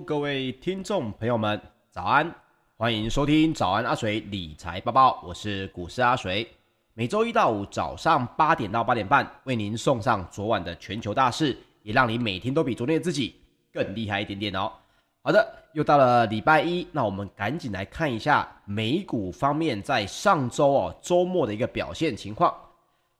各位听众朋友们，早安！欢迎收听早安阿水理财报报，我是股市阿水。每周一到五早上八点到八点半，为您送上昨晚的全球大事，也让你每天都比昨天的自己更厉害一点点哦。好的，又到了礼拜一，那我们赶紧来看一下美股方面在上周哦周末的一个表现情况。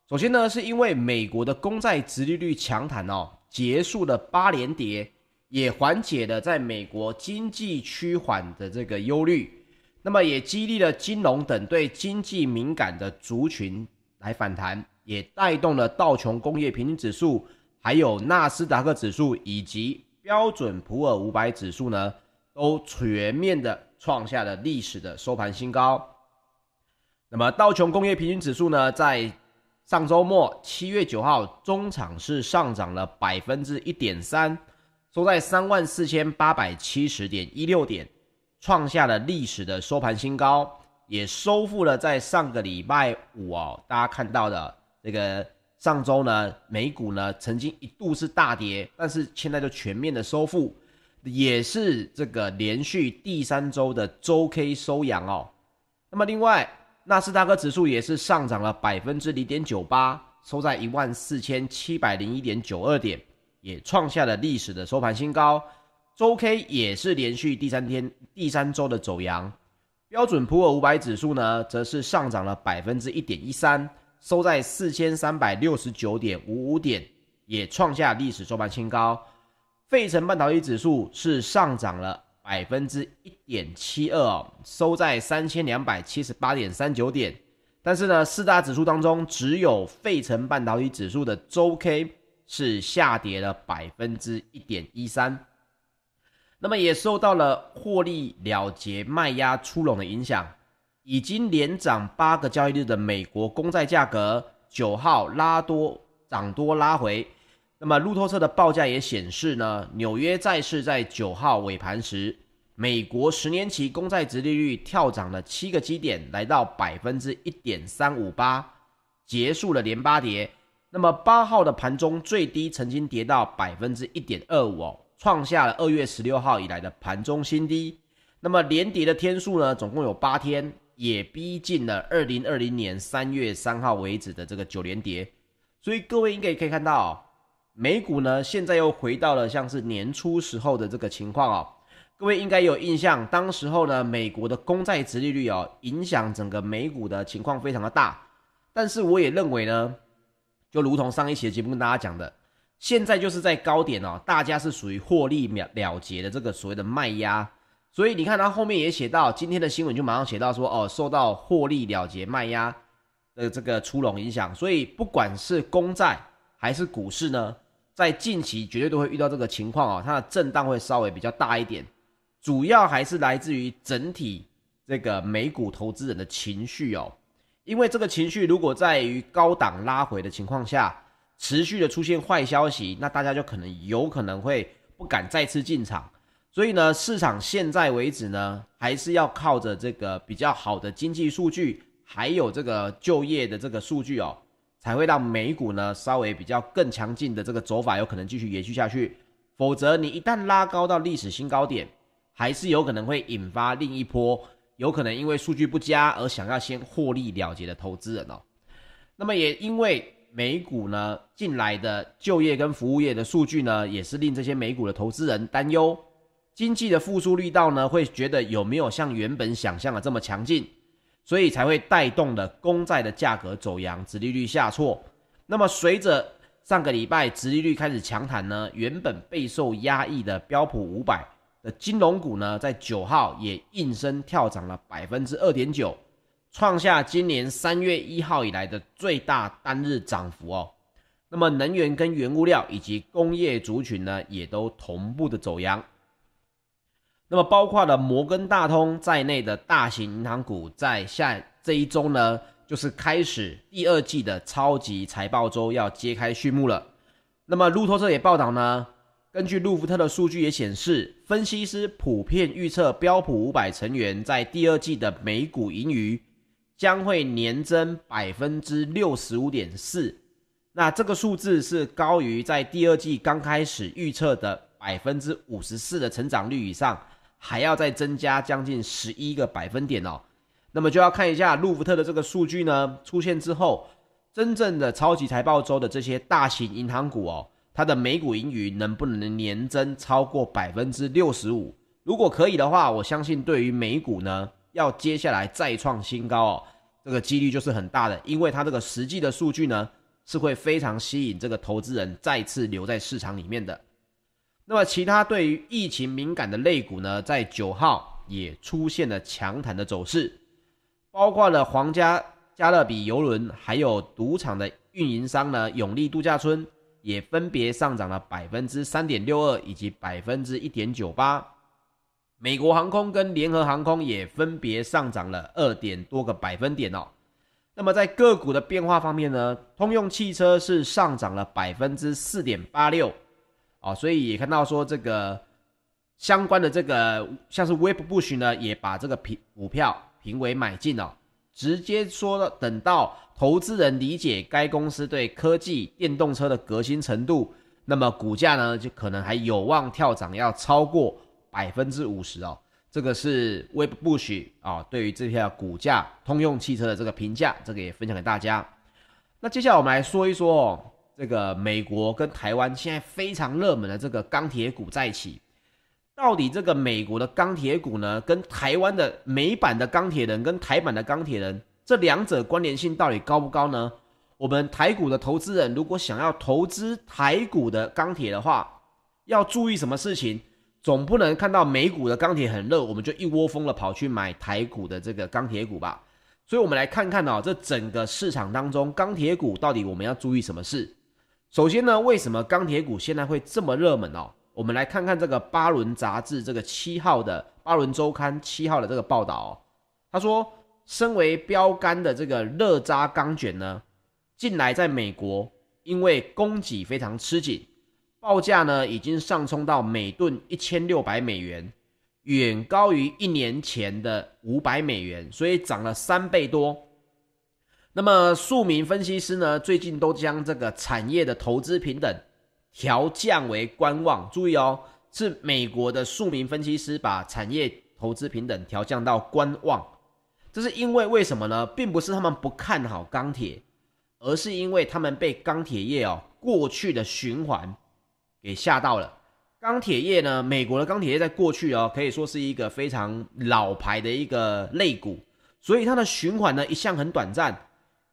首先呢，是因为美国的公债殖利率强弹哦，结束了八连跌。也缓解了在美国经济趋缓的这个忧虑，那么也激励了金融等对经济敏感的族群来反弹，也带动了道琼工业平均指数、还有纳斯达克指数以及标准普尔五百指数呢，都全面的创下了历史的收盘新高。那么道琼工业平均指数呢，在上周末七月九号中场是上涨了百分之一点三。收在三万四千八百七十点一六点，创下了历史的收盘新高，也收复了在上个礼拜五哦，大家看到的这个上周呢，美股呢曾经一度是大跌，但是现在就全面的收复，也是这个连续第三周的周 K 收阳哦。那么另外，纳斯达克指数也是上涨了百分之零点九八，收在一万四千七百零一点九二点。也创下了历史的收盘新高，周 K 也是连续第三天、第三周的走阳。标准普尔五百指数呢，则是上涨了百分之一点一三，收在四千三百六十九点五五点，也创下历史收盘新高。费城半导体指数是上涨了百分之一点七二，收在三千两百七十八点三九点。但是呢，四大指数当中，只有费城半导体指数的周 K。是下跌了百分之一点一三，那么也受到了获利了结卖压出笼的影响，已经连涨八个交易日的美国公债价格九号拉多涨多拉回，那么路透社的报价也显示呢，纽约债市在九号尾盘时，美国十年期公债殖利率跳涨了七个基点，来到百分之一点三五八，结束了连八跌。那么八号的盘中最低曾经跌到百分之一点二五哦，创下了二月十六号以来的盘中新低。那么连跌的天数呢，总共有八天，也逼近了二零二零年三月三号为止的这个九连跌。所以各位应该也可以看到哦，美股呢现在又回到了像是年初时候的这个情况哦。各位应该有印象，当时候呢，美国的公债殖利率哦，影响整个美股的情况非常的大。但是我也认为呢。就如同上一期的节目跟大家讲的，现在就是在高点哦，大家是属于获利了了结的这个所谓的卖压，所以你看它后面也写到今天的新闻就马上写到说哦，受到获利了结卖压的这个出笼影响，所以不管是公债还是股市呢，在近期绝对都会遇到这个情况哦，它的震荡会稍微比较大一点，主要还是来自于整体这个美股投资人的情绪哦。因为这个情绪如果在于高档拉回的情况下，持续的出现坏消息，那大家就可能有可能会不敢再次进场。所以呢，市场现在为止呢，还是要靠着这个比较好的经济数据，还有这个就业的这个数据哦，才会让美股呢稍微比较更强劲的这个走法有可能继续延续下去。否则，你一旦拉高到历史新高点，还是有可能会引发另一波。有可能因为数据不佳而想要先获利了结的投资人哦，那么也因为美股呢近来的就业跟服务业的数据呢，也是令这些美股的投资人担忧，经济的复苏力道呢，会觉得有没有像原本想象的这么强劲，所以才会带动了公债的价格走扬，殖利率下挫。那么随着上个礼拜殖利率开始强弹呢，原本备受压抑的标普五百。金融股呢，在九号也应声跳涨了百分之二点九，创下今年三月一号以来的最大单日涨幅哦。那么能源跟原物料以及工业族群呢，也都同步的走扬。那么包括了摩根大通在内的大型银行股，在下这一周呢，就是开始第二季的超级财报周要揭开序幕了。那么路透社也报道呢。根据路孚特的数据也显示，分析师普遍预测标普五百成员在第二季的每股盈余将会年增百分之六十五点四。那这个数字是高于在第二季刚开始预测的百分之五十四的成长率以上，还要再增加将近十一个百分点哦。那么就要看一下路孚特的这个数据呢出现之后，真正的超级财报周的这些大型银行股哦，它的每股盈余能不能年增超过百分之六十五？如果可以的话，我相信对于美股呢，要接下来再创新高哦，这个几率就是很大的，因为它这个实际的数据呢，是会非常吸引这个投资人再次留在市场里面的。那么其他对于疫情敏感的类股呢，在九号也出现了强弹的走势。包括了皇家加勒比邮轮，还有赌场的运营商呢，永利度假村也分别上涨了百分之三点六二以及百分之一点九八。美国航空跟联合航空也分别上涨了二点多个百分点哦。那么在个股的变化方面呢，通用汽车是上涨了百分之四点八六哦，所以也看到说这个相关的这个像是 Webbush 呢，也把这个股股票。评为买进哦，直接说了，等到投资人理解该公司对科技电动车的革新程度，那么股价呢就可能还有望跳涨，要超过百分之五十哦。这个是 Webbush 啊，对于这票股价通用汽车的这个评价，这个也分享给大家。那接下来我们来说一说哦，这个美国跟台湾现在非常热门的这个钢铁股在一起。到底这个美国的钢铁股呢，跟台湾的美版的钢铁人跟台版的钢铁人这两者关联性到底高不高呢？我们台股的投资人如果想要投资台股的钢铁的话，要注意什么事情？总不能看到美股的钢铁很热，我们就一窝蜂的跑去买台股的这个钢铁股吧。所以，我们来看看哦，这整个市场当中钢铁股到底我们要注意什么事？首先呢，为什么钢铁股现在会这么热门哦？我们来看看这个《巴伦杂志》这个七号的《巴伦周刊》七号的这个报道，他说，身为标杆的这个热轧钢卷呢，近来在美国因为供给非常吃紧，报价呢已经上冲到每吨一千六百美元，远高于一年前的五百美元，所以涨了三倍多。那么数名分析师呢，最近都将这个产业的投资平等。调降为观望，注意哦，是美国的数名分析师把产业投资平等调降到观望，这是因为为什么呢？并不是他们不看好钢铁，而是因为他们被钢铁业哦过去的循环给吓到了。钢铁业呢，美国的钢铁业在过去哦可以说是一个非常老牌的一个类股，所以它的循环呢一向很短暂，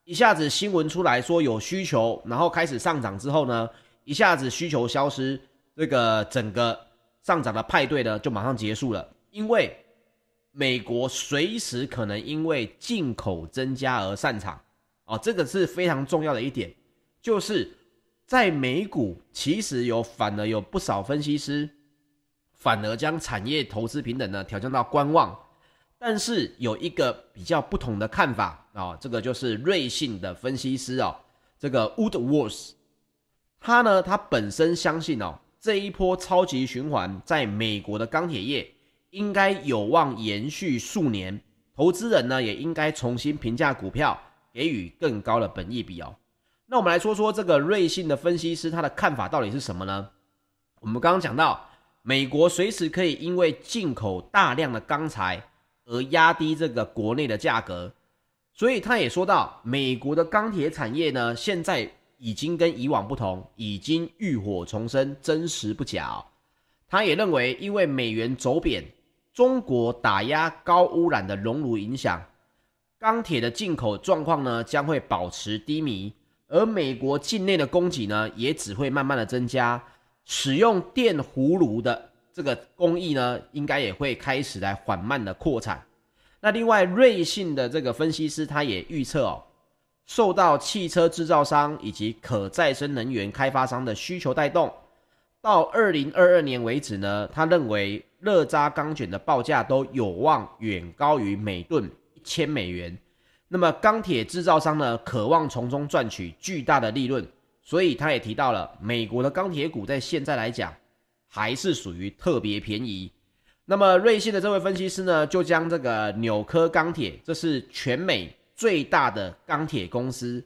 一下子新闻出来说有需求，然后开始上涨之后呢。一下子需求消失，这个整个上涨的派对呢就马上结束了，因为美国随时可能因为进口增加而散场，哦，这个是非常重要的一点，就是在美股其实有反而有不少分析师反而将产业投资平等呢调降到观望，但是有一个比较不同的看法啊，哦，这个就是瑞信的分析师哦，这个 Woodworth。他呢，他本身相信哦，这一波超级循环在美国的钢铁业应该有望延续数年，投资人呢也应该重新评价股票，给予更高的本益比哦。那我们来说说这个瑞信的分析师他的看法到底是什么呢？我们刚刚讲到，美国随时可以因为进口大量的钢材而压低这个国内的价格，所以他也说到，美国的钢铁产业呢现在。已经跟以往不同，已经浴火重生，真实不假。他也认为，因为美元走贬，中国打压高污染的熔炉影响，钢铁的进口状况呢将会保持低迷，而美国境内的供给呢也只会慢慢的增加，使用电葫芦的这个工艺呢应该也会开始来缓慢的扩产。那另外，瑞信的这个分析师他也预测哦。受到汽车制造商以及可再生能源开发商的需求带动，到二零二二年为止呢，他认为热轧钢卷的报价都有望远高于每吨一千美元。那么钢铁制造商呢，渴望从中赚取巨大的利润，所以他也提到了美国的钢铁股在现在来讲还是属于特别便宜。那么瑞信的这位分析师呢，就将这个纽柯钢铁，这是全美。最大的钢铁公司，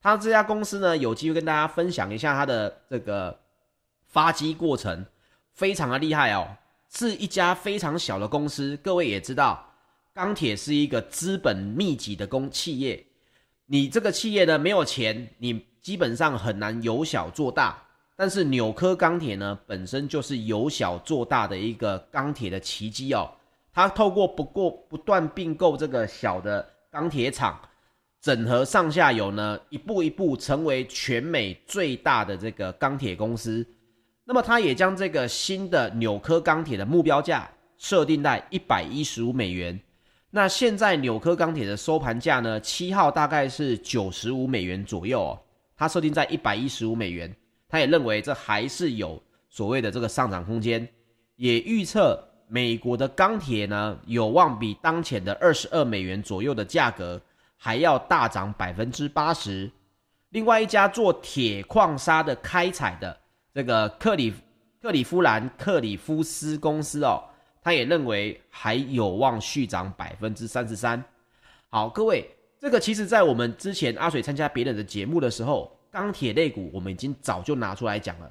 他这家公司呢，有机会跟大家分享一下它的这个发迹过程。非常的厉害哦，是一家非常小的公司。各位也知道，钢铁是一个资本密集的公企业，你这个企业呢没有钱，你基本上很难由小做大。但是纽科钢铁呢，本身就是由小做大的一个钢铁的奇迹哦。它透过不过不断并购这个小的钢铁厂，整合上下游呢，一步一步成为全美最大的这个钢铁公司。那么它也将这个新的纽柯钢铁的目标价设定在一百一十五美元。那现在纽柯钢铁的收盘价呢，七号大概是九十五美元左右哦。它设定在一百一十五美元。他也认为这还是有所谓的这个上涨空间，也预测美国的钢铁呢有望比当前的二十二美元左右的价格还要大涨百分之八十。另外一家做铁矿砂的开采的这个克里克里夫兰克里夫斯公司哦，他也认为还有望续涨百分之三十三。好，各位，这个其实在我们之前阿水参加别人的节目的时候。钢铁类股，我们已经早就拿出来讲了。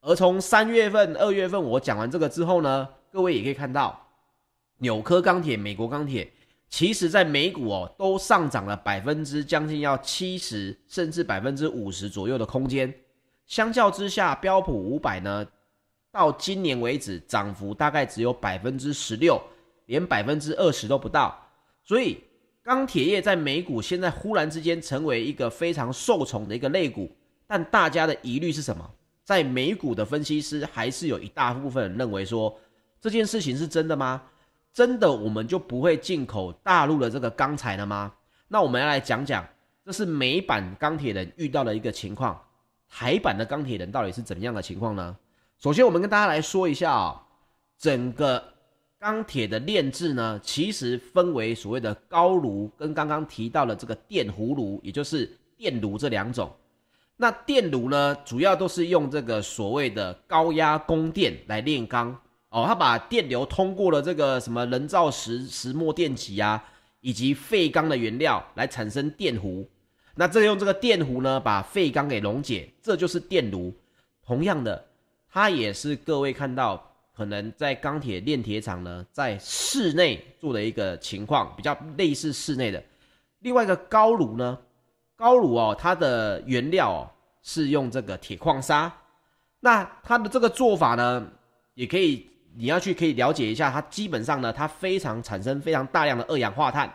而从三月份、二月份我讲完这个之后呢，各位也可以看到，纽柯钢铁、美国钢铁，其实在美股哦都上涨了百分之将近要七十，甚至百分之五十左右的空间。相较之下，标普五百呢，到今年为止涨幅大概只有百分之十六，连百分之二十都不到。所以。钢铁业在美股现在忽然之间成为一个非常受宠的一个类股，但大家的疑虑是什么？在美股的分析师还是有一大部分人认为说，这件事情是真的吗？真的我们就不会进口大陆的这个钢材了吗？那我们要来讲讲，这是美版钢铁人遇到的一个情况，台版的钢铁人到底是怎样的情况呢？首先，我们跟大家来说一下啊，整个。钢铁的炼制呢，其实分为所谓的高炉跟刚刚提到的这个电弧炉，也就是电炉这两种。那电炉呢，主要都是用这个所谓的高压供电来炼钢哦，它把电流通过了这个什么人造石石墨电极啊，以及废钢的原料来产生电弧。那这用这个电弧呢，把废钢给溶解，这就是电炉。同样的，它也是各位看到。可能在钢铁炼铁厂呢，在室内做的一个情况比较类似室内的。另外一个高炉呢，高炉哦，它的原料哦是用这个铁矿砂。那它的这个做法呢，也可以你要去可以了解一下，它基本上呢，它非常产生非常大量的二氧化碳。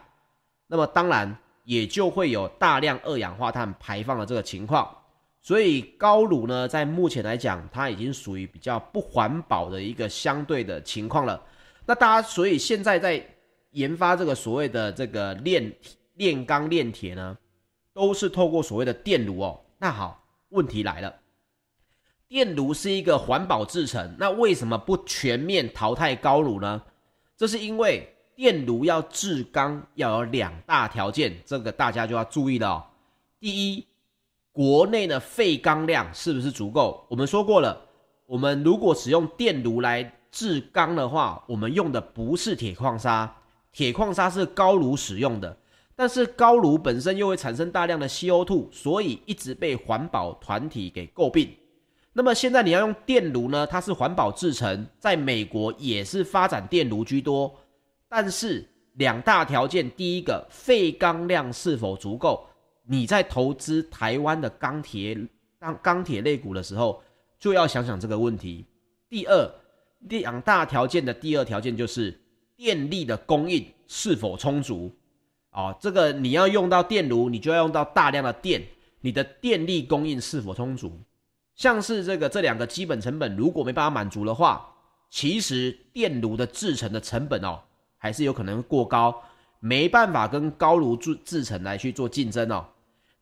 那么当然也就会有大量二氧化碳排放的这个情况。所以高炉呢，在目前来讲，它已经属于比较不环保的一个相对的情况了。那大家所以现在在研发这个所谓的这个炼炼钢炼铁呢，都是透过所谓的电炉哦。那好，问题来了，电炉是一个环保制成，那为什么不全面淘汰高炉呢？这是因为电炉要制钢要有两大条件，这个大家就要注意了。第一。国内的废钢量是不是足够？我们说过了，我们如果使用电炉来制钢的话，我们用的不是铁矿砂，铁矿砂是高炉使用的，但是高炉本身又会产生大量的 CO2，所以一直被环保团体给诟病。那么现在你要用电炉呢？它是环保制成，在美国也是发展电炉居多，但是两大条件，第一个废钢量是否足够？你在投资台湾的钢铁钢钢铁类股的时候，就要想想这个问题。第二，两大条件的第二条件就是电力的供应是否充足。哦，这个你要用到电炉，你就要用到大量的电，你的电力供应是否充足？像是这个这两个基本成本如果没办法满足的话，其实电炉的制程的成本哦，还是有可能过高，没办法跟高炉制制程来去做竞争哦。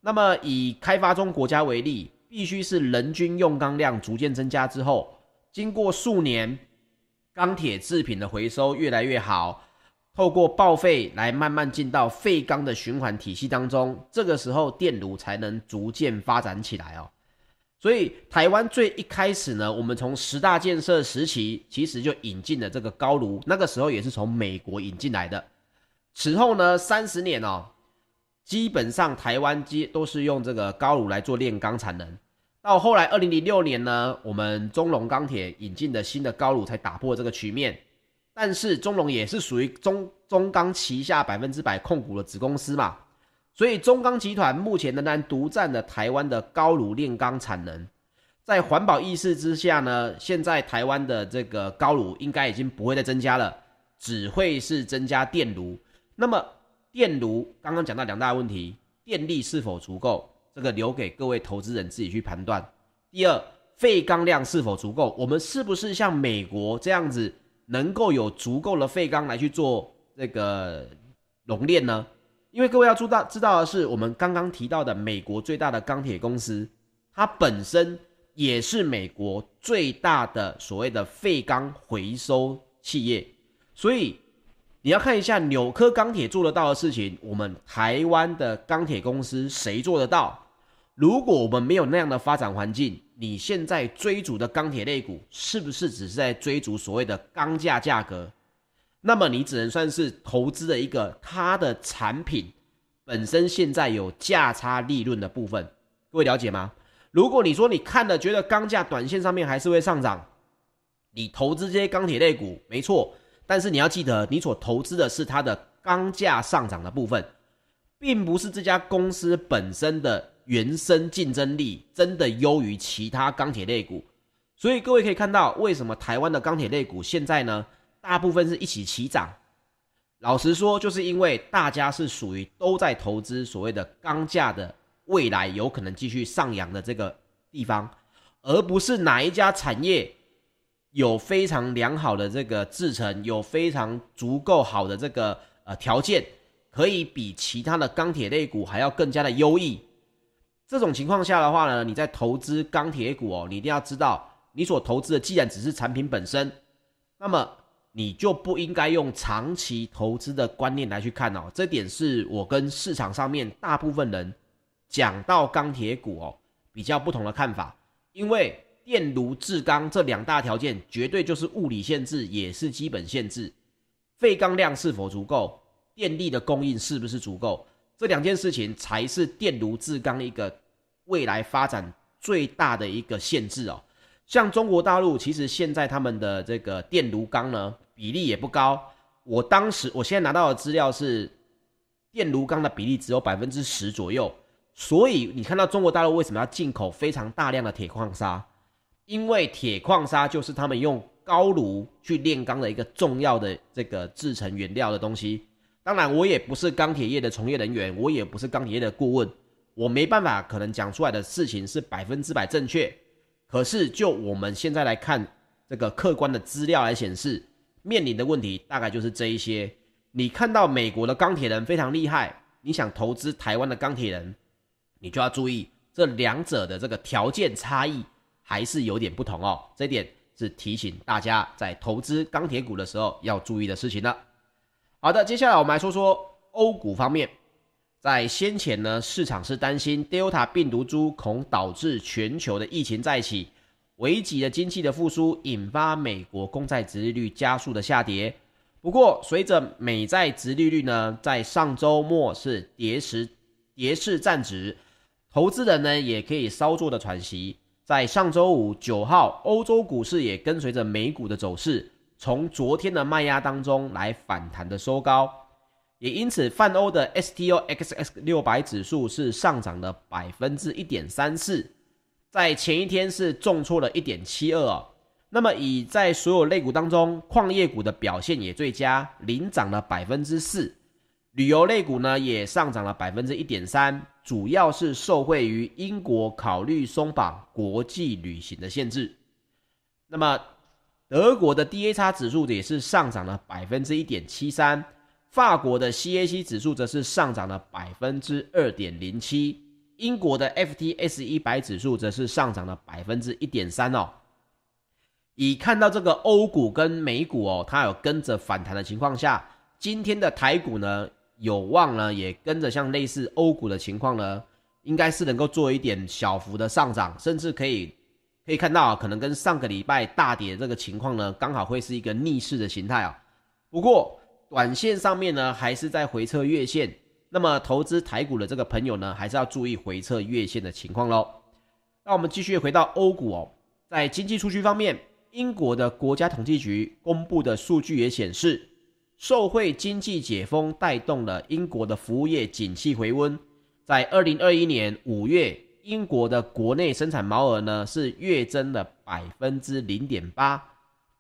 那么以开发中国家为例，必须是人均用钢量逐渐增加之后，经过数年钢铁制品的回收越来越好，透过报废来慢慢进到废钢的循环体系当中，这个时候电炉才能逐渐发展起来哦。所以台湾最一开始呢，我们从十大建设时期其实就引进了这个高炉，那个时候也是从美国引进来的。此后呢，三十年哦。基本上台湾机都是用这个高炉来做炼钢产能，到后来二零零六年呢，我们中龙钢铁引进的新的高炉才打破这个局面。但是中龙也是属于中中钢旗下百分之百控股的子公司嘛，所以中钢集团目前仍然独占了台湾的高炉炼钢产能。在环保意识之下呢，现在台湾的这个高炉应该已经不会再增加了，只会是增加电炉。那么电炉刚刚讲到两大问题，电力是否足够，这个留给各位投资人自己去判断。第二，废钢量是否足够，我们是不是像美国这样子，能够有足够的废钢来去做这个熔炼呢？因为各位要知道知道的是，我们刚刚提到的美国最大的钢铁公司，它本身。也是美国最大的所谓的废钢回收企业，所以你要看一下纽柯钢铁做得到的事情，我们台湾的钢铁公司谁做得到？如果我们没有那样的发展环境，你现在追逐的钢铁类股是不是只是在追逐所谓的钢价价格？那么你只能算是投资的一个它的产品本身现在有价差利润的部分，各位了解吗？如果你说你看了觉得钢价短线上面还是会上涨，你投资这些钢铁类股没错，但是你要记得，你所投资的是它的钢价上涨的部分，并不是这家公司本身的原生竞争力真的优于其他钢铁类股。所以各位可以看到，为什么台湾的钢铁类股现在呢，大部分是一起齐涨？老实说，就是因为大家是属于都在投资所谓的钢价的。未来有可能继续上扬的这个地方，而不是哪一家产业有非常良好的这个制程，有非常足够好的这个呃条件，可以比其他的钢铁类股还要更加的优异。这种情况下的话呢，你在投资钢铁股哦，你一定要知道，你所投资的既然只是产品本身，那么你就不应该用长期投资的观念来去看哦。这点是我跟市场上面大部分人。讲到钢铁股哦，比较不同的看法，因为电炉制钢这两大条件绝对就是物理限制，也是基本限制。废钢量是否足够，电力的供应是不是足够，这两件事情才是电炉制钢一个未来发展最大的一个限制哦。像中国大陆，其实现在他们的这个电炉钢呢，比例也不高。我当时我现在拿到的资料是，电炉钢的比例只有百分之十左右。所以你看到中国大陆为什么要进口非常大量的铁矿砂？因为铁矿砂就是他们用高炉去炼钢的一个重要的这个制成原料的东西。当然，我也不是钢铁业的从业人员，我也不是钢铁业的顾问，我没办法可能讲出来的事情是百分之百正确。可是就我们现在来看这个客观的资料来显示，面临的问题大概就是这一些。你看到美国的钢铁人非常厉害，你想投资台湾的钢铁人？你就要注意这两者的这个条件差异还是有点不同哦，这一点是提醒大家在投资钢铁股的时候要注意的事情了。好的，接下来我们来说说欧股方面，在先前呢，市场是担心 Delta 病毒株恐导致全球的疫情再起，危急的经济的复苏，引发美国公债殖利率加速的下跌。不过，随着美债殖利率呢，在上周末是跌时跌势暂止。投资人呢也可以稍作的喘息，在上周五九号，欧洲股市也跟随着美股的走势，从昨天的卖压当中来反弹的收高，也因此泛欧的 STOXX 六百指数是上涨了百分之一点三四，在前一天是重挫了一点七二哦。那么以在所有类股当中，矿业股的表现也最佳，领涨了百分之四。旅游类股呢也上涨了百分之一点三，主要是受惠于英国考虑松绑国际旅行的限制。那么德国的 DAX 指数也是上涨了百分之一点七三，法国的 CAC 指数则是上涨了百分之二点零七，英国的 FTS 一百指数则是上涨了百分之一点三哦。以看到这个欧股跟美股哦，它有跟着反弹的情况下，今天的台股呢，有望呢，也跟着像类似欧股的情况呢，应该是能够做一点小幅的上涨，甚至可以可以看到啊，可能跟上个礼拜大跌这个情况呢，刚好会是一个逆势的形态啊。不过短线上面呢，还是在回测月线，那么投资台股的这个朋友呢，还是要注意回测月线的情况喽。那我们继续回到欧股哦，在经济数据方面，英国的国家统计局公布的数据也显示，受惠经济解封带动了英国的服务业景气回温。在二零二一年五月，英国的国内生产毛额呢是月增了百分之零点八，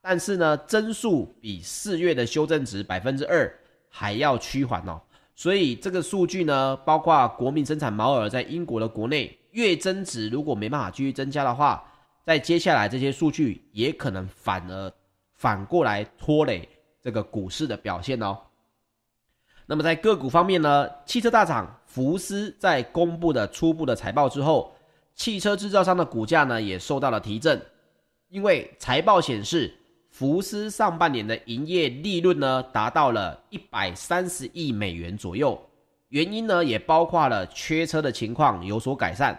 但是呢增速比四月的修正值百分之二还要趋缓哦。所以这个数据呢，包括国民生产毛额在英国的国内月增值，如果没办法继续增加的话，在接下来这些数据也可能反而反过来拖累这个股市的表现哦。那么在个股方面呢，汽车大厂福斯在公布的初步的财报之后，汽车制造商的股价呢也受到了提振，因为财报显示。福斯上半年的营业利润呢，达到了一百三十亿美元左右，原因呢也包括了缺车的情况有所改善。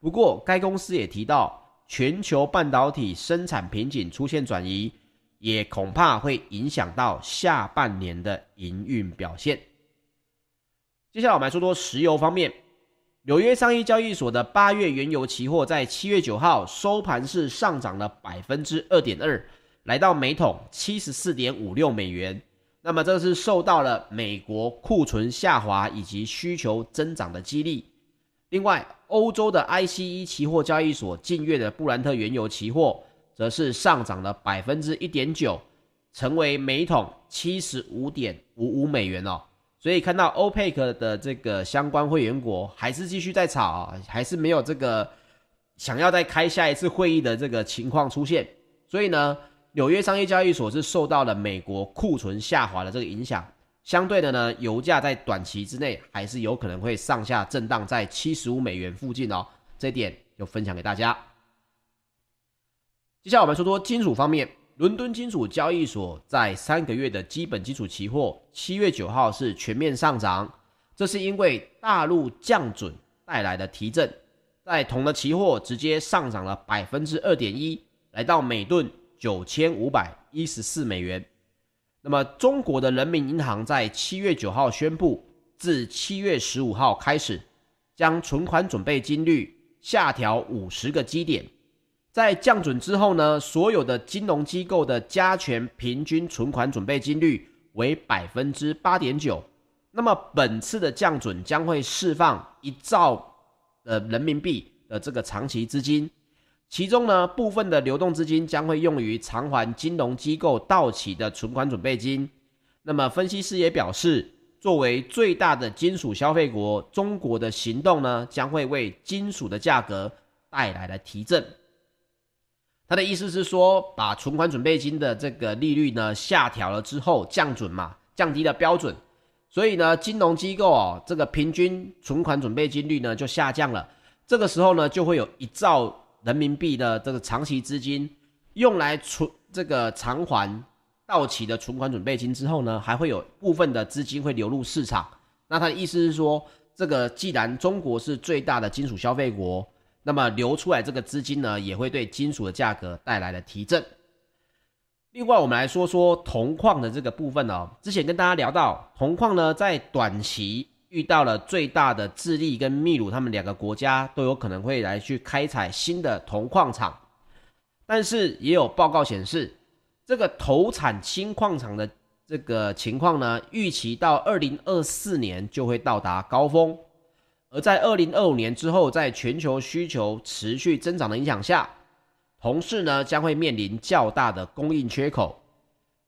不过，该公司也提到，全球半导体生产瓶颈出现转移，也恐怕会影响到下半年的营运表现。接下来我们来说说石油方面，纽约商业交易所的八月原油期货在七月九号收盘是上涨了百分之二点二。来到每桶七十四点五六美元，那么这是受到了美国库存下滑以及需求增长的激励。另外，欧洲的 ICE 期货交易所近月的布兰特原油期货则是上涨了百分之一点九，成为每桶七十五点五五美元哦。所以看到 OPEC 的这个相关会员国还是继续在吵啊，还是没有这个想要再开下一次会议的这个情况出现。所以呢，纽约商业交易所是受到了美国库存下滑的这个影响，相对的呢，油价在短期之内还是有可能会上下震荡在七十五美元附近哦，这一点就分享给大家。接下来我们说说金属方面，伦敦金属交易所在三个月的基本金属期货七月九号是全面上涨，这是因为大陆降准带来的提振，在铜的期货直接上涨了百分之二点一，来到每吨。九千五百一十四美元。那么，中国的人民银行在七月九号宣布，自七月十五号开始，将存款准备金率下调五十个基点。在降准之后呢，所有的金融机构的加权平均存款准备金率为百分之八点九。那么，本次的降准将会释放一兆的人民币的这个长期资金。其中呢，部分的流动资金将会用于偿还金融机构到期的存款准备金。那么，分析师也表示，作为最大的金属消费国，中国的行动呢，将会为金属的价格带来了提振。他的意思是说，把存款准备金的这个利率呢下调了之后，降准嘛，降低了标准，所以呢，金融机构哦，这个平均存款准备金率呢就下降了。这个时候呢，就会有一兆。人民币的这个长期资金用来存这个偿还到期的存款准备金之后呢，还会有部分的资金会流入市场。那他的意思是说，这个既然中国是最大的金属消费国，那么流出来这个资金呢，也会对金属的价格带来了提振。另外，我们来说说铜矿的这个部分哦。之前跟大家聊到，铜矿呢在短期。遇到了最大的智利跟秘鲁，他们两个国家都有可能会来去开采新的铜矿场，但是也有报告显示，这个投产新矿场的这个情况呢，预期到二零二四年就会到达高峰，而在二零二五年之后，在全球需求持续增长的影响下，铜市呢将会面临较大的供应缺口。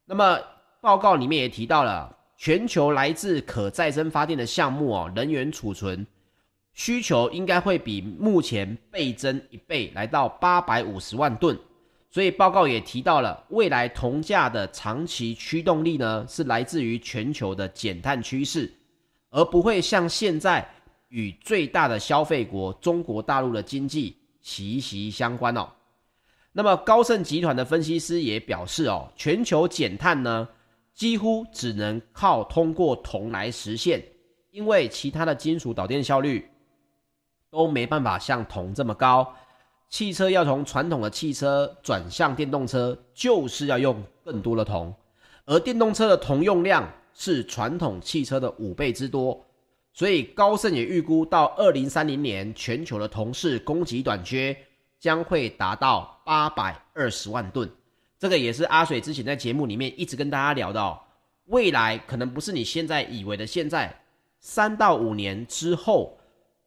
那么报告里面也提到了。全球来自可再生发电的项目哦，能源储存需求应该会比目前倍增一倍，来到八百五十万吨。所以报告也提到了，未来铜价的长期驱动力呢，是来自于全球的减碳趋势，而不会像现在与最大的消费国中国大陆的经济息息相关哦。那么高盛集团的分析师也表示哦，全球减碳呢，几乎只能靠通过铜来实现，因为其他的金属导电效率都没办法像铜这么高。汽车要从传统的汽车转向电动车，就是要用更多的铜，而电动车的铜用量是传统汽车的五倍之多。所以高盛也预估到二零三零年，全球的铜市供给短缺将会达到八百二十万吨。这个也是阿水之前在节目里面一直跟大家聊到，未来可能不是你现在以为的现在，三到五年之后，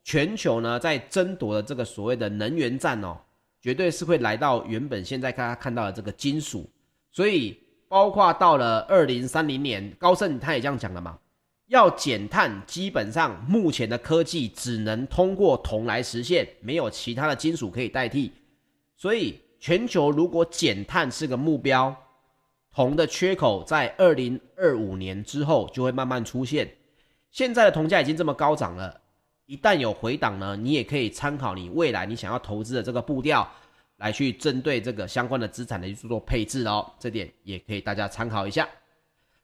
全球呢在争夺的这个所谓的能源战哦，绝对是会来到原本现在大家看到的这个金属，所以包括到了二零三零年，高盛他也这样讲了嘛。要减碳，基本上目前的科技只能通过铜来实现，没有其他的金属可以代替。所以，全球如果减碳是个目标，铜的缺口在二零二五年之后就会慢慢出现。现在的铜价已经这么高涨了，一旦有回档呢，你也可以参考你未来你想要投资的这个步调，来去针对这个相关的资产的去做配置哦。这点也可以大家参考一下。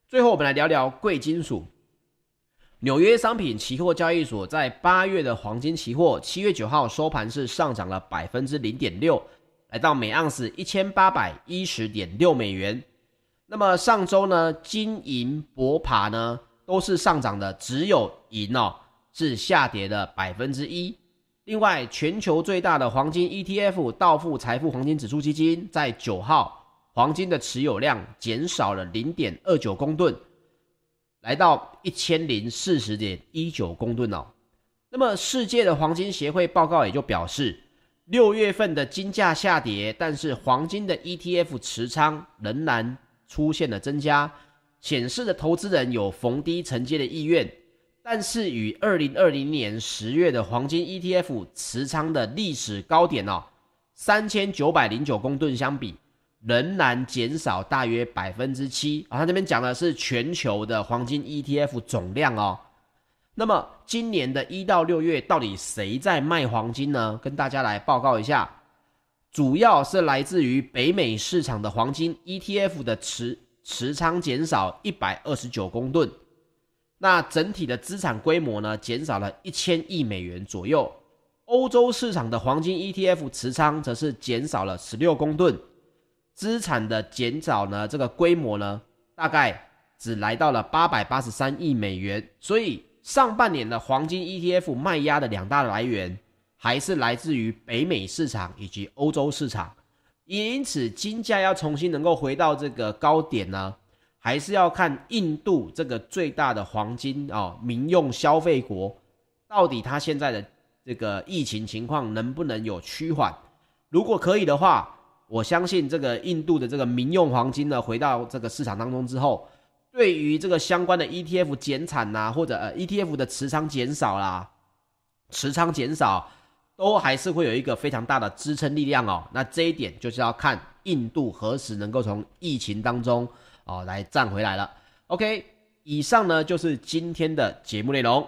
最后，我们来聊聊贵金属。纽约商品期货交易所，在八月的黄金期货，七月九号收盘是上涨了百分之零点六，来到每盎司一千八百一十点六美元。那么上周呢，金银铂鈀呢都是上涨的，只有银哦是下跌的百分之一。另外，全球最大的黄金 ETF 道富财富黄金指数基金，在九号黄金的持有量减少了零点二九公吨。来到一千零四十点一九公吨哦。那么世界的黄金协会报告也就表示，六月份的金价下跌，但是黄金的 ETF 持仓仍然出现了增加，显示的投资人有逢低承接的意愿。但是与二零二零年十月的黄金 ETF 持仓的历史高点哦，三千九百零九公吨相比，仍然减少大约百分之七啊，他这边讲的是全球的黄金 ETF 总量哦。那么今年的一到六月，到底谁在卖黄金呢？跟大家来报告一下，主要是来自于北美市场的黄金 ETF 的持持仓减少一百二十九公吨，那整体的资产规模呢，减少了一千亿美元左右。欧洲市场的黄金 ETF 持仓则是减少了十六公吨。资产的减少呢，这个规模呢，大概只来到了八百八十三亿美元。所以上半年的黄金 ETF 卖压的两大来源，还是来自于北美市场以及欧洲市场。因此，金价要重新能够回到这个高点呢，还是要看印度这个最大的黄金哦，民用消费国，到底它现在的这个疫情情况能不能有趋缓？如果可以的话，我相信这个印度的这个民用黄金呢，回到这个市场当中之后，对于这个相关的 ETF 减产呐，或者呃 ETF 的持仓减少啦，持仓减少都还是会有一个非常大的支撑力量哦。那这一点就是要看印度何时能够从疫情当中哦来站回来了。OK，以上呢就是今天的节目内容。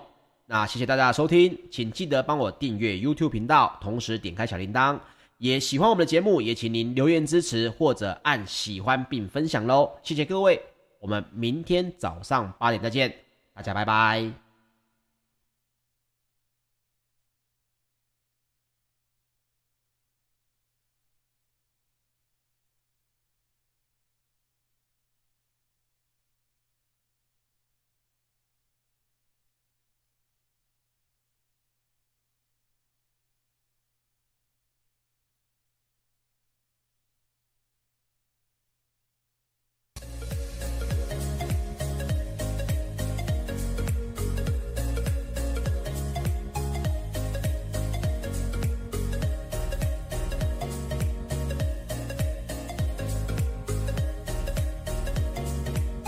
那谢谢大家收听，请记得帮我订阅 YouTube 频道，同时点开小铃铛。也喜欢我们的节目，也请您留言支持或者按喜欢并分享喽，谢谢各位，我们明天早上八点再见，大家拜拜。